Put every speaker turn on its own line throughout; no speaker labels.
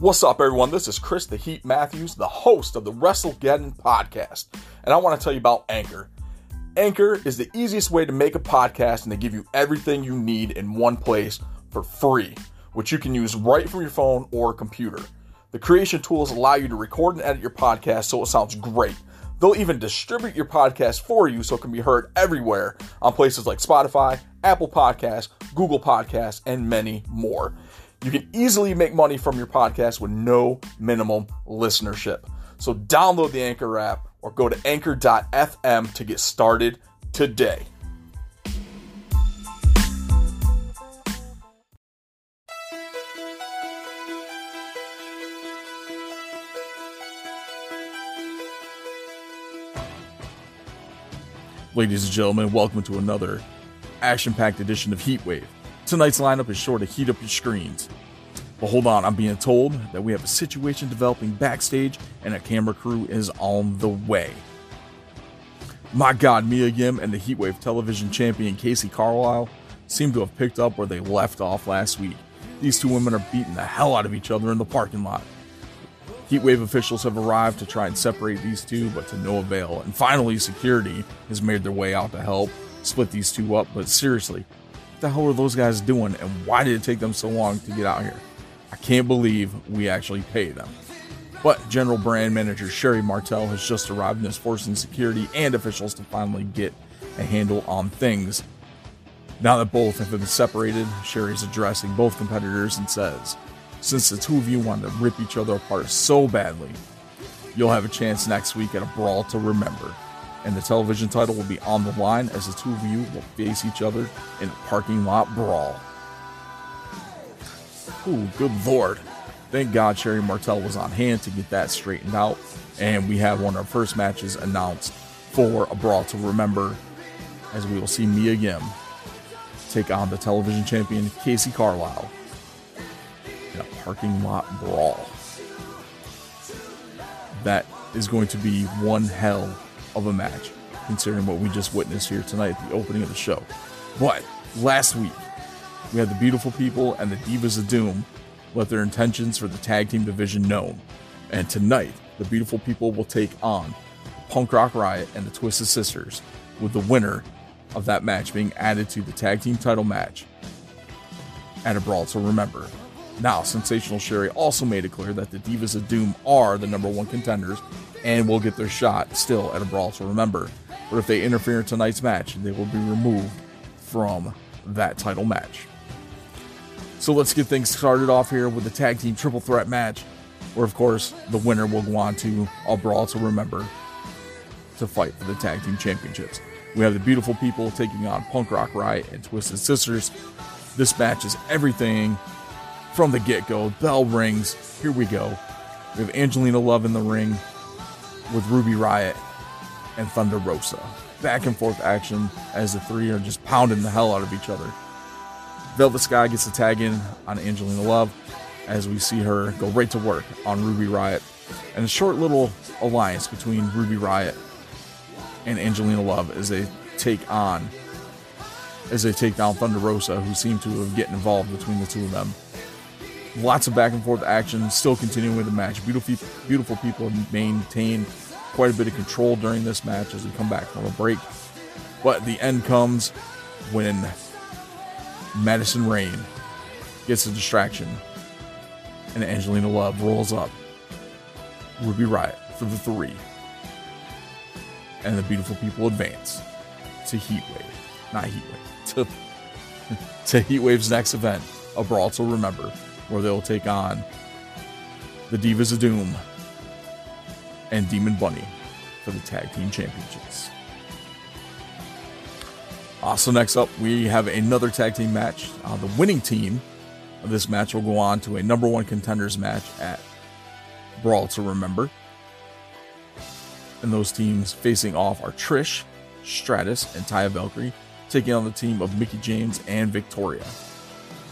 What's up, everyone? This is Chris the Heat Matthews, the host of the WrestleGeddon podcast, and I want to tell you about Anchor. Anchor is the easiest way to make a podcast, and they give you everything you need in one place for free, which you can use right from your phone or computer. The creation tools allow you to record and edit your podcast so it sounds great. They'll even distribute your podcast for you so it can be heard everywhere on places like Spotify, Apple Podcasts, Google Podcasts, and many more. You can easily make money from your podcast with no minimum listenership. So download the Anchor app or go to anchor.fm to get started today. Ladies and gentlemen, welcome to another action packed edition of Heatwave. Tonight's lineup is sure to heat up your screens. But hold on, I'm being told that we have a situation developing backstage and a camera crew is on the way. My god, Mia Yim and the Heatwave television champion Casey Carlisle seem to have picked up where they left off last week. These two women are beating the hell out of each other in the parking lot. Heatwave officials have arrived to try and separate these two, but to no avail. And finally, security has made their way out to help split these two up. But seriously, the hell were those guys doing and why did it take them so long to get out here? I can't believe we actually pay them. But General Brand Manager Sherri Martel has just arrived and is forcing security and officials to finally get a handle on things. Now that both have been separated, Sherri's addressing both competitors and says, Since the two of you wanted to rip each other apart so badly, you'll have a chance next week at a brawl to remember and the television title will be on the line as the two of you will face each other in a parking lot brawl. Ooh, good lord. Thank God Sherri Martel was on hand to get that straightened out, and we have one of our first matches announced for a brawl to remember as we will see Mia Yim take on the television champion Casey Carlisle in a parking lot brawl. That is going to be one hell of a match, considering what we just witnessed here tonight at the opening of the show. But last week, we had the beautiful people and the Divas of Doom let their intentions for the tag team division known. And tonight, the beautiful people will take on Punk Rock Riot and the Twisted Sisters, with the winner of that match being added to the tag team title match at a brawl to remember. Now, Sensational Sherri also made it clear that the Divas of Doom are the number one contenders and will get their shot still at a brawl to remember. But if they interfere in tonight's match, they will be removed from that title match. So let's get things started off here with the tag team triple threat match, where of course the winner will go on to a brawl to remember to fight for the tag team championships. We have the beautiful people taking on Punk Rock Riot and Twisted Sisters. This match is everything from the get go. Bell rings. Here we go. We have Angelina Love in the ring with Ruby Riot and Thunder Rosa. Back and forth action as the three are just pounding the hell out of each other. Velvet Sky gets a tag in on Angelina Love as we see her go right to work on Ruby Riot. And a short little alliance between Ruby Riot and Angelina Love as they take on as they take down Thunder Rosa, who seem to have get involved between the two of them. Lots of back and forth action, still continuing with the match. Beautiful, beautiful people maintain quite a bit of control during this match as we come back from a break. But the end comes when Madison Rayne gets a distraction and Angelina Love rolls up Ruby Riot for the three. And the beautiful people advance to Heatwave. Not Heatwave. To, to Heatwave's next event, a brawl to remember, where they'll take on the Divas of Doom and Demon Bunny for the tag team championships. Also, next up, we have another tag team match. Uh, the winning team of this match will go on to a number one contenders match at Brawl to Remember. And those teams facing off are Trish, Stratus, and Taya Valkyrie, taking on the team of Mickie James and Victoria.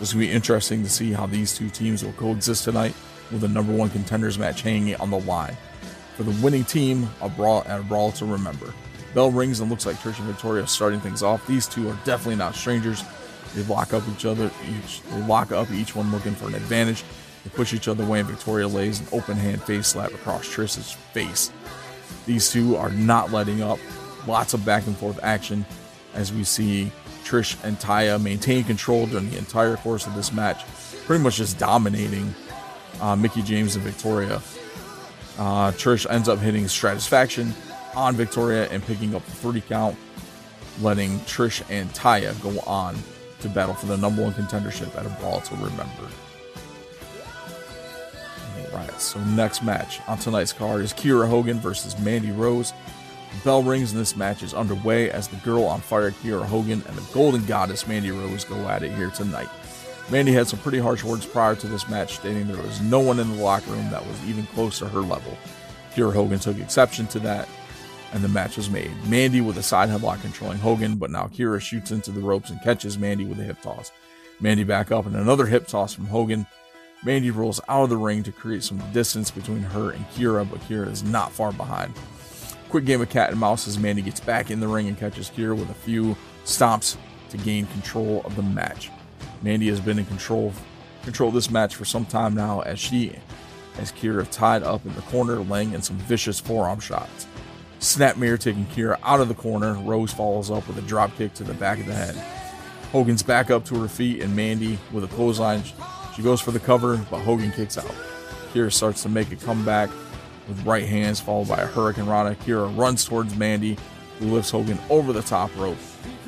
It's going to be interesting to see how these two teams will coexist tonight with the number one contenders match hanging on the line. For the winning team, a brawl and a brawl to remember. Bell rings and looks like Trish and Victoria starting things off. These two are definitely not strangers. They lock up each other. Each they lock up each one looking for an advantage. They push each other away, and Victoria lays an open hand face slap across Trish's face. These two are not letting up. Lots of back and forth action as we see Trish and Taya maintain control during the entire course of this match, pretty much just dominating uh, Mickie James and Victoria. Uh, Trish ends up hitting Stratusfaction on Victoria and picking up the 30 count, letting Trish and Taya go on to battle for the number one contendership at a Brawl to Remember. Alright, so next match on tonight's card is Kiera Hogan versus Mandy Rose. The bell rings and this match is underway as the girl on fire Kiera Hogan and the Golden Goddess Mandy Rose go at it here tonight. Mandy had some pretty harsh words prior to this match, stating there was no one in the locker room that was even close to her level. Kiera Hogan took exception to that, and the match was made. Mandy with a side headlock controlling Hogan, but now Kiera shoots into the ropes and catches Mandy with a hip toss. Mandy back up and another hip toss from Hogan. Mandy rolls out of the ring to create some distance between her and Kiera, but Kiera is not far behind. Quick game of cat and mouse as Mandy gets back in the ring and catches Kiera with a few stomps to gain control of the match. Mandy has been in control control of this match for some time now as she has Kiera tied up in the corner, laying in some vicious forearm shots. Snapmare taking Kiera out of the corner. Rose follows up with a drop kick to the back of the head. Hogan's back up to her feet, and Mandy with a clothesline. She goes for the cover, but Hogan kicks out. Kiera starts to make a comeback with right hands, followed by a hurricanrana. Kiera runs towards Mandy, who lifts Hogan over the top rope.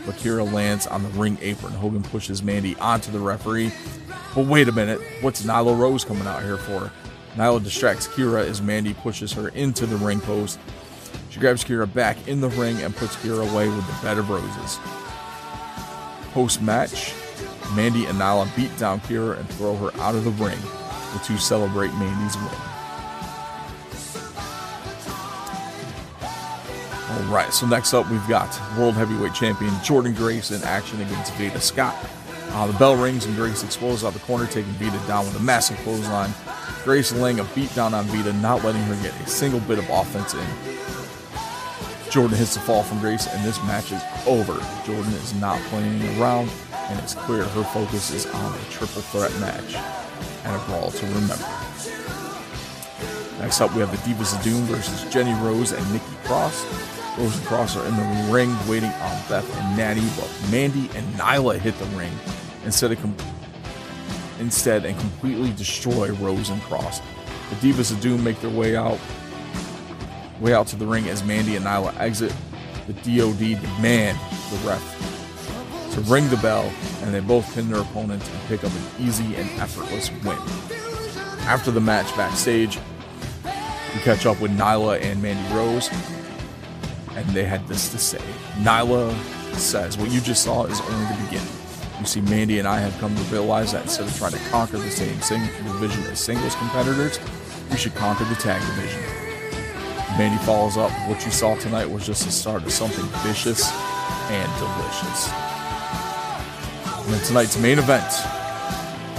But Kiera lands on the ring apron. Hogan pushes Mandy onto the referee. But wait a minute, what's Nyla Rose coming out here for? Nyla distracts Kiera as Mandy pushes her into the ring post. She grabs Kiera back in the ring and puts Kiera away with the bed of roses. Post match, Mandy and Nyla beat down Kiera and throw her out of the ring The two celebrate Mandy's win. All right, so next up we've got World Heavyweight Champion Jordynne Grace in action against Veda Scott. Uh, the bell rings and Grace explodes out the corner, taking Veda down with a massive clothesline. Grace laying a beat down on Veda, not letting her get a single bit of offense in. Jordynne hits the fall from Grace, and this match is over. Jordynne is not playing around, and it's clear her focus is on a triple threat match and a brawl to remember. Next up, we have the Divas of Doom versus Jenny Rose and Nikki Cross. Rose and Cross are in the ring waiting on Beth and Natty, but Mandy and Nyla hit the ring instead of com- instead and completely destroy Rose and Cross. The Divas of Doom make their way out way out to the ring as Mandy and Nyla exit. The DOD demand the ref to ring the bell, and they both pin their opponents and pick up an easy and effortless win. After the match backstage, we catch up with Nyla and Mandy Rose, and they had this to say. Nyla says, What you just saw is only the beginning. You see, Mandy and I have come to realize that instead of trying to conquer the same sing- division as singles competitors, we should conquer the tag division. Mandy follows up. What you saw tonight was just the start of something vicious and delicious. And then tonight's main event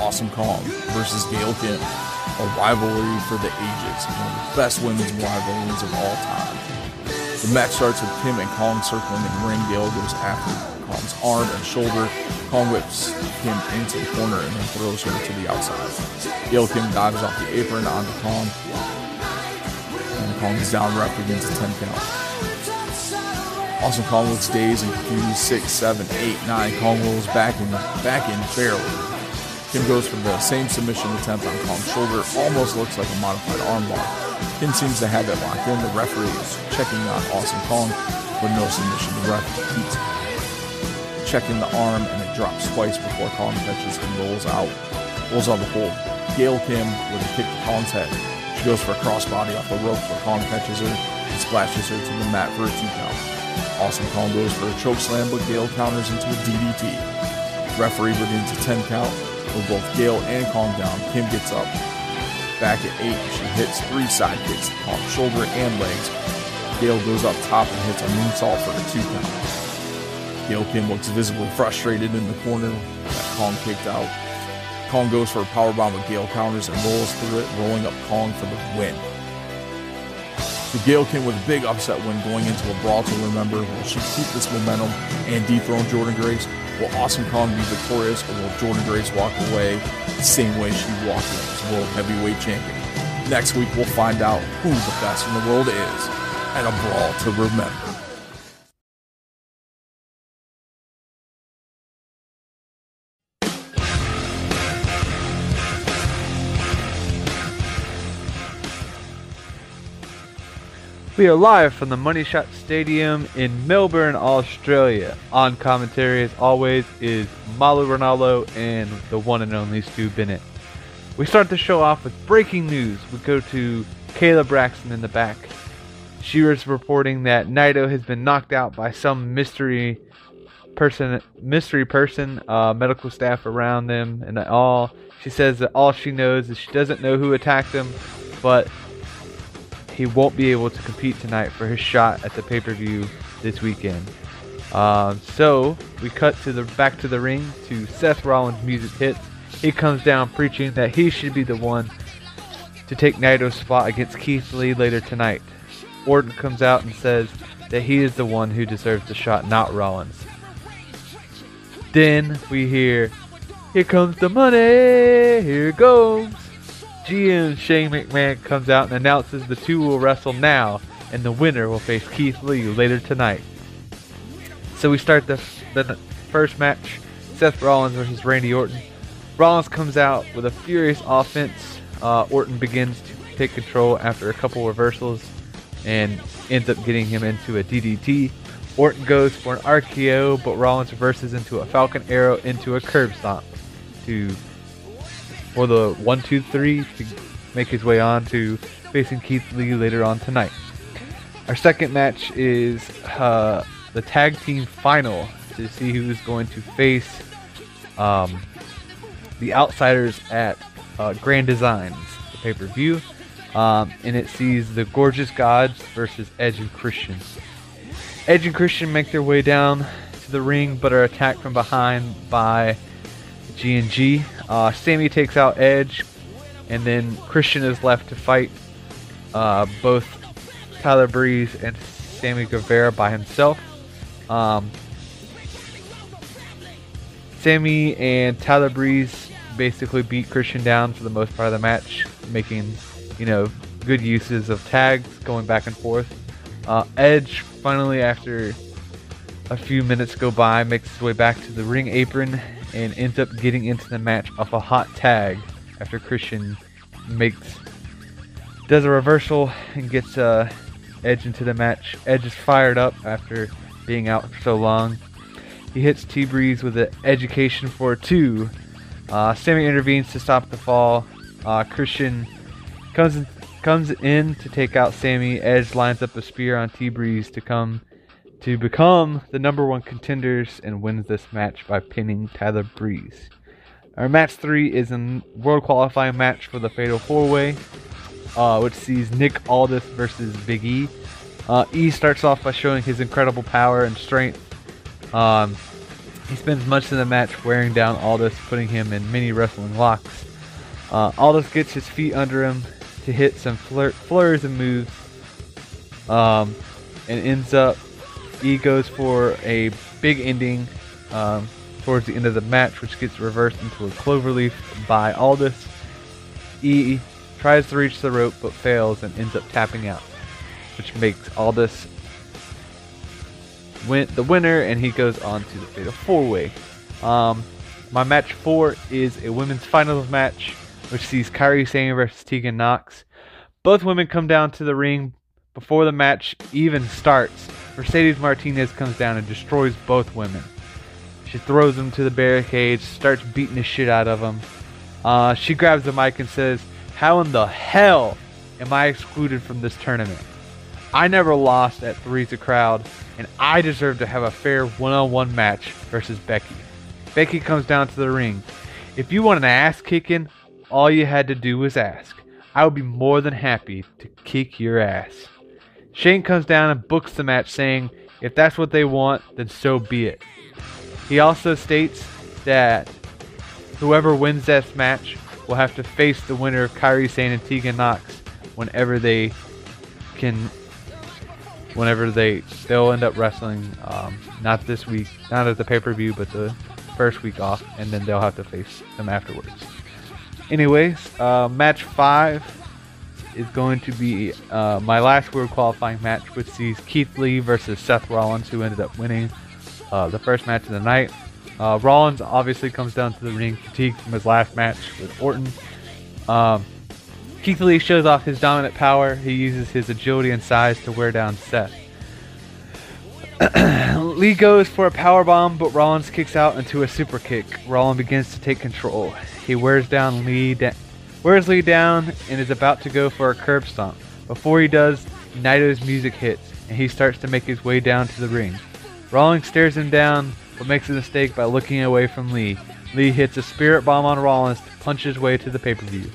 Awesome Kong versus Gail Kim. A rivalry for the ages, one of the best women's rivalries of all time. The match starts with Kim and Kong circling the ring. Gail goes after Kong's arm and shoulder. Kong whips Kim into the corner and then throws her to the outside. Gail Kim dives off the apron onto Kong. And Kong is down ref against a 10 count. Awesome Kong looks dazed and confused. 6, 7, 8, 9. Kong rolls back and back in barely. Kim goes for the same submission attempt on Kong's shoulder. Almost looks like a modified armbar. Kim seems to have it locked in. The referee is checking on Awesome Kong, but no submission. The ref keeps checking the arm, and it drops twice before Kong catches and rolls out. Rolls out the hold. Gail Kim with a kick to Kong's head. She goes for a crossbody off the ropes, but Kong catches her and splashes her to the mat for a two count. Awesome Kong goes for a choke slam, but Gail counters into a DDT. Referee begins a 10 count with both Gail and Kong down. Kim gets up. Back at 8, she hits three side kicks to Kong's shoulder and legs. Gail goes up top and hits a moonsault for a 2 count. Gail Kim looks visibly frustrated in the corner that Kong kicked out. Kong goes for a powerbomb, but Gail counters and rolls through it, rolling up Kong for the win. The Gail Kim with a big upset win going into a brawl to remember. Will she keep this momentum and dethrone Jordynne Grace, Will Awesome Kong be victorious or will Jordynne Grace walk away the same way she walked as World Heavyweight Champion? Next week, we'll find out who the best in the world is and a brawl to remember.
We are live from the Money Shot Stadium in Melbourne, Australia. On commentary, as always, is Malu Ronaldo and the one and only Stu Bennett. We start the show off with breaking news. We go to Kayla Braxton in the back. She was reporting that Naito has been knocked out by some mystery person, mystery person, uh, medical staff around them, and all. She says that all she knows is she doesn't know who attacked him, but he won't be able to compete tonight for his shot at the pay-per-view this weekend. Um, so we cut to the back to the ring to Seth Rollins' music hits. He comes down preaching that he should be the one to take Naito's spot against Keith Lee later tonight. Orton comes out and says that he is the one who deserves the shot, not Rollins. Then we hear, "Here comes the money, here goes." GM Shane McMahon comes out and announces the two will wrestle now, and the winner will face Keith Lee later tonight. So we start the, the first match Seth Rollins versus Randy Orton. Rollins comes out with a furious offense. Uh, Orton begins to take control after a couple reversals and ends up getting him into a DDT. Orton goes for an RKO, but Rollins reverses into a Falcon Arrow into a curb stomp to for the one, two, three to make his way on to facing Keith Lee later on tonight. Our second match is uh, the tag team final to see who is going to face um, the outsiders at uh, Grand Designs, the pay per view. Um, and it sees the Gorgeous Gods versus Edge and Christian. Edge and Christian make their way down to the ring but are attacked from behind by G&G. Uh, Sammy takes out Edge, and then Christian is left to fight uh, both Tyler Breeze and Sammy Guevara by himself. Um, Sammy and Tyler Breeze basically beat Christian down for the most part of the match, making you know good uses of tags going back and forth. Uh, Edge finally, after a few minutes go by, makes his way back to the ring apron and ends up getting into the match off a hot tag after Christian makes does a reversal and gets uh, Edge into the match. Edge is fired up after being out for so long. He hits T Breeze with an education for two. Uh, Sammy intervenes to stop the fall. Uh, Christian comes in, comes in to take out Sammy. Edge lines up a spear on T Breeze to come to become the number one contenders and wins this match by pinning Tyler Breeze. Our match three is a world qualifying match for the Fatal Four Way, uh, which sees Nick Aldis versus Big E. Uh, e starts off by showing his incredible power and strength. Um, he spends much of the match wearing down Aldis, putting him in many wrestling locks. Uh, Aldis gets his feet under him to hit some flurries and moves, um, and ends up E goes for a big ending um, towards the end of the match, which gets reversed into a cloverleaf by Aldis. E tries to reach the rope but fails and ends up tapping out, which makes Aldis win the winner, and he goes on to the Fatal Four Way. Um, my match four is a women's finals match, which sees Kairi Sane versus Tegan Knox. Both women come down to the ring before the match even starts Mercedes Martinez comes down and destroys both women. She throws them to the barricades, starts beating the shit out of them. Uh, she grabs the mic and says, How in the hell am I excluded from this tournament? I never lost at Three's a Crowd, and I deserve to have a fair one on one match versus Becky. Becky comes down to the ring. If you want an ass kicking, all you had to do was ask. I would be more than happy to kick your ass. Shane comes down and books the match, saying, if that's what they want, then so be it. He also states that whoever wins this match will have to face the winner of Kairi Sane and Tegan Knox whenever they can whenever they they'll end up wrestling um, not this week not at the pay-per-view but the first week off, and then they'll have to face them afterwards. Anyways, uh, match five is going to be uh, my last World qualifying match, which sees Keith Lee versus Seth Rollins, who ended up winning uh, the first match of the night. Uh, Rollins obviously comes down to the ring fatigued from his last match with Orton. Um, Keith Lee shows off his dominant power. He uses his agility and size to wear down Seth. Lee goes for a power bomb, but Rollins kicks out into a super kick. Rollins begins to take control. He wears down Lee, da- wears Lee down, and is about to go for a curb stomp. Before he does, Naito's music hits, and he starts to make his way down to the ring. Rollins stares him down, but makes a mistake by looking away from Lee. Lee hits a spirit bomb on Rollins to punch his way to the pay-per-view.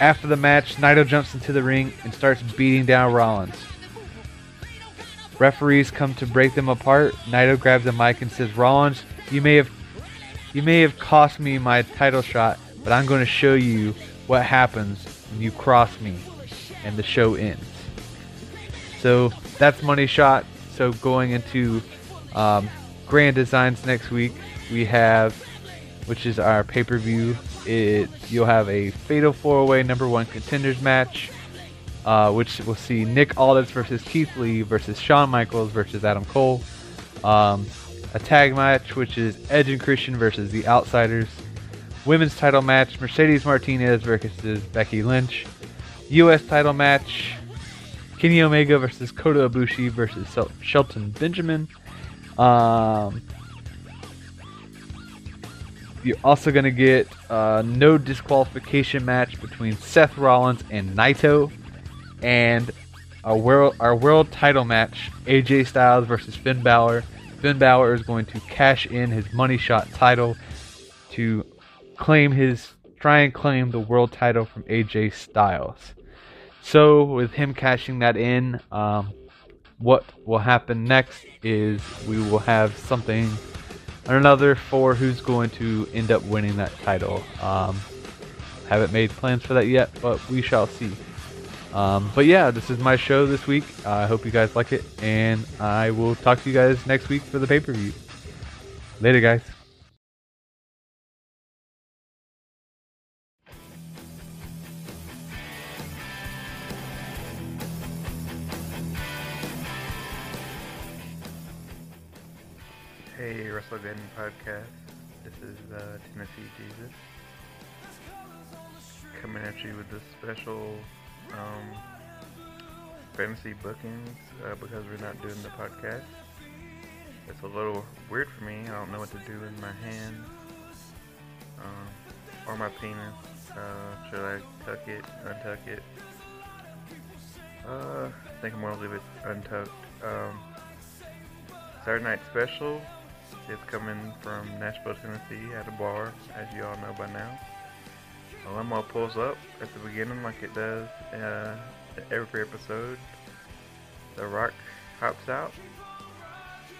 After the match, Naito jumps into the ring and starts beating down Rollins. Referees come to break them apart. Naito grabs a mic and says, "Rollins, you may have you may have cost me my title shot, but I'm going to show you what happens when you cross me." And the show ends. So that's money shot. So going into um, Grand Designs next week, we have, which is our pay-per-view. It you'll have a Fatal 4-Way Number One Contenders match, uh, which will see Nick Aldis versus Keith Lee versus Shawn Michaels versus Adam Cole. Um, a tag match, which is Edge and Christian versus the Outsiders. Women's title match, Mercedes Martinez versus Becky Lynch. U.S. title match, Kenny Omega versus Kota Ibushi versus Shelton Benjamin. Um, you're also going to get a no disqualification match between Seth Rollins and Naito, and our world our world title match AJ Styles versus Finn Balor. Finn Balor is going to cash in his money shot title to claim his try and claim the world title from AJ Styles. So with him cashing that in, um, what will happen next is we will have something or another for who's going to end up winning that title. Um, haven't made plans for that yet, but we shall see. Um, but yeah, this is my show this week. I hope you guys like it, and I will talk to you guys next week for the pay per view. Later, guys.
WrestleGeddon podcast. This is uh, Tennessee Jesus coming at you with this special um, fantasy bookings uh, because we're not doing the podcast. It's a little weird for me. I don't know what to do in my hand um, or my penis. Uh, should I tuck it, untuck it? Uh, I think I'm gonna leave it untucked. Um, Saturday night special is coming from Nashville, Tennessee at a bar, as you all know by now. A limo pulls up at the beginning like it does uh, every episode. The Rock hops out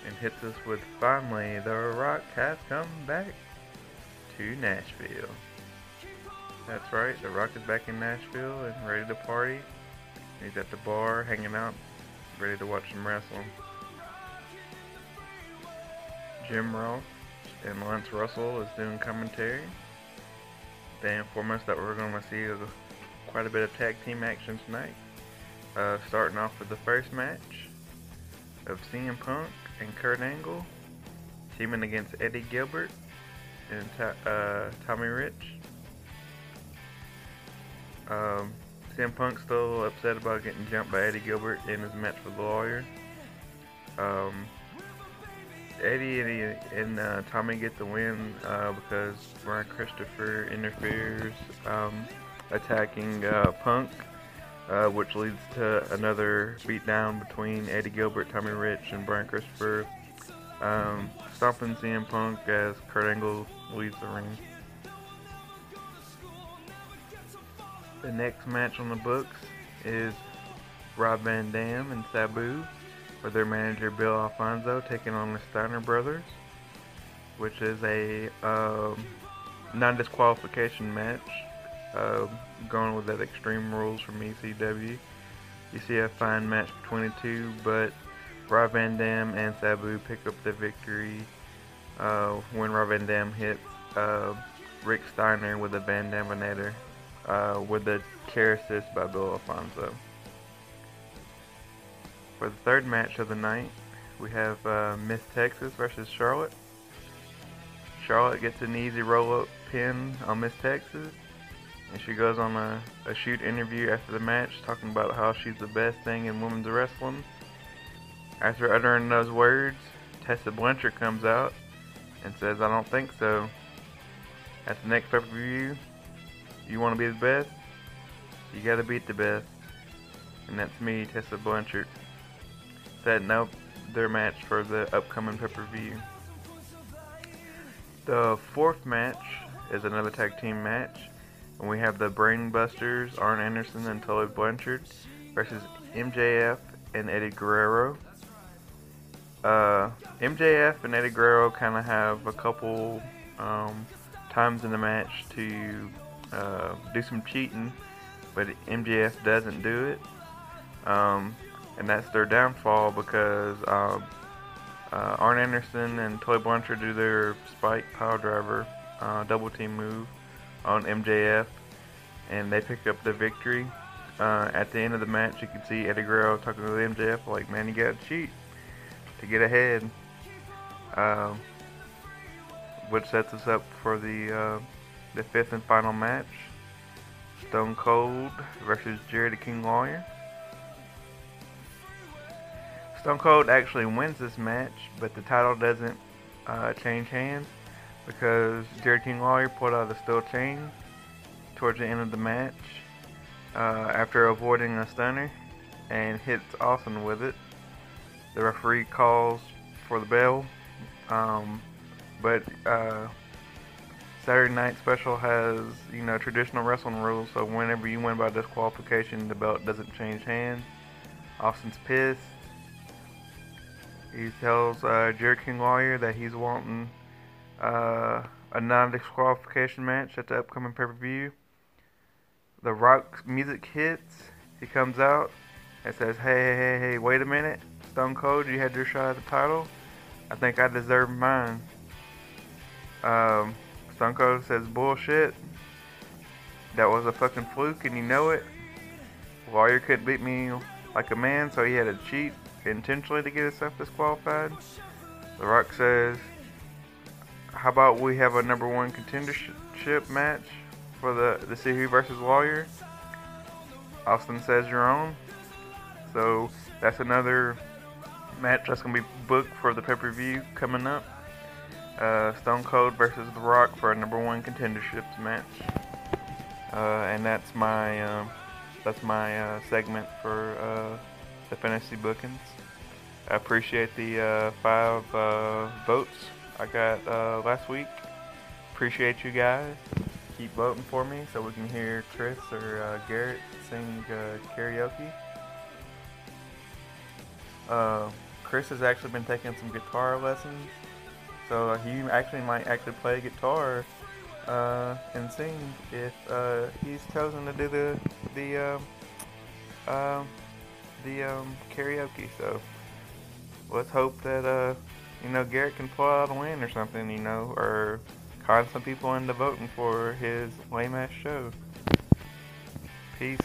and hits us with finally the Rock has come back to Nashville. That's right, the Rock is back in Nashville and ready to party. He's at the bar hanging out, ready to watch some wrestling. Jim Ross and Lance Russell is doing commentary. They inform us that we're going to see quite a bit of tag team action tonight. Uh, starting off with the first match of CM Punk and Kurt Angle teaming against Eddie Gilbert and uh, Tommy Rich. Um, CM Punk's still upset about getting jumped by Eddie Gilbert in his match with the Lawler. Um, Eddie and, and uh, Tommy get the win uh, because Brian Christopher interferes, um, attacking uh, Punk, uh, which leads to another beatdown between Eddie Gilbert, Tommy Rich, and Brian Christopher, um, stomping CM Punk as Kurt Angle leaves the ring. The next match on the books is Rob Van Dam and Sabu with their manager Bill Alfonso taking on the Steiner brothers, which is a um, non-disqualification match, uh, going with that Extreme Rules from ECW. You see a fine match between the two, but Rob Van Dam and Sabu pick up the victory uh, when Rob Van Dam hits uh, Rick Steiner with a Van Daminator uh, with the chair assist by Bill Alfonso. For the third match of the night, we have uh, Miss Texas versus Charlotte. Charlotte gets an easy roll-up pin on Miss Texas, and she goes on a, a shoot interview after the match talking about how she's the best thing in women's wrestling. After uttering those words, Tessa Blanchard comes out and says, I don't think so. At the next pay-per-view, you want to be the best? You gotta beat the best. And that's me, Tessa Blanchard. Setting up their match for the upcoming pay-per-view. The fourth match is another tag team match. And we have the Brainbusters, Arn Anderson and Tully Blanchard versus MJF and Eddie Guerrero. Uh, MJF and Eddie Guerrero kind of have a couple um, times in the match to uh, do some cheating, but MJF doesn't do it. Um, and that's their downfall because um, uh, Arn Anderson and Tully Blanchard do their spike power driver uh, double team move on MJF, and they pick up the victory. Uh, at the end of the match, you can see Eddie Guerrero talking to MJF like, "Man, you got to cheat to get ahead," um, which sets us up for the uh, the fifth and final match: Stone Cold versus Jerry the King Lawler. Stone Cold actually wins this match, but the title doesn't uh, change hands because Jerry King Lawler pulled out a steel chain towards the end of the match uh, after avoiding a stunner and hits Austin with it. The referee calls for the bell, um, but uh, Saturday Night Special has you know traditional wrestling rules, so whenever you win by disqualification, the belt doesn't change hands. Austin's pissed. He tells uh, Jerry King Lawler that he's wanting uh, a non-disqualification match at the upcoming pay-per-view. The Rock music hits. He comes out and says, "Hey, hey, hey, hey! Wait a minute, Stone Cold, you had your shot at the title. I think I deserve mine." Um, Stone Cold says, "Bullshit. That was a fucking fluke, and you know it. Lawler couldn't beat me like a man, so he had to cheat intentionally to get himself disqualified." The Rock says, how about we have a number one contendership match for the the Sihu versus Lawler?" Austin says "Your own." So that's another match that's gonna be booked for the pay-per-view coming up. Uh, Stone Cold versus The Rock for a number one contendership match. Uh, and that's my uh, that's my uh, segment for uh, the fantasy bookings. I appreciate the uh, five votes I got uh, last week. Appreciate you guys. Keep voting for me so we can hear Chris or uh, Garrett sing uh, karaoke. Uh, Chris has actually been taking some guitar lessons, so he actually might actually play guitar uh, and sing if uh, he's chosen to do the the um, um, the um, karaoke. So let's hope that uh, you know, Garrett can pull out a win or something, you know, or con some people into voting for his lame ass show. Peace.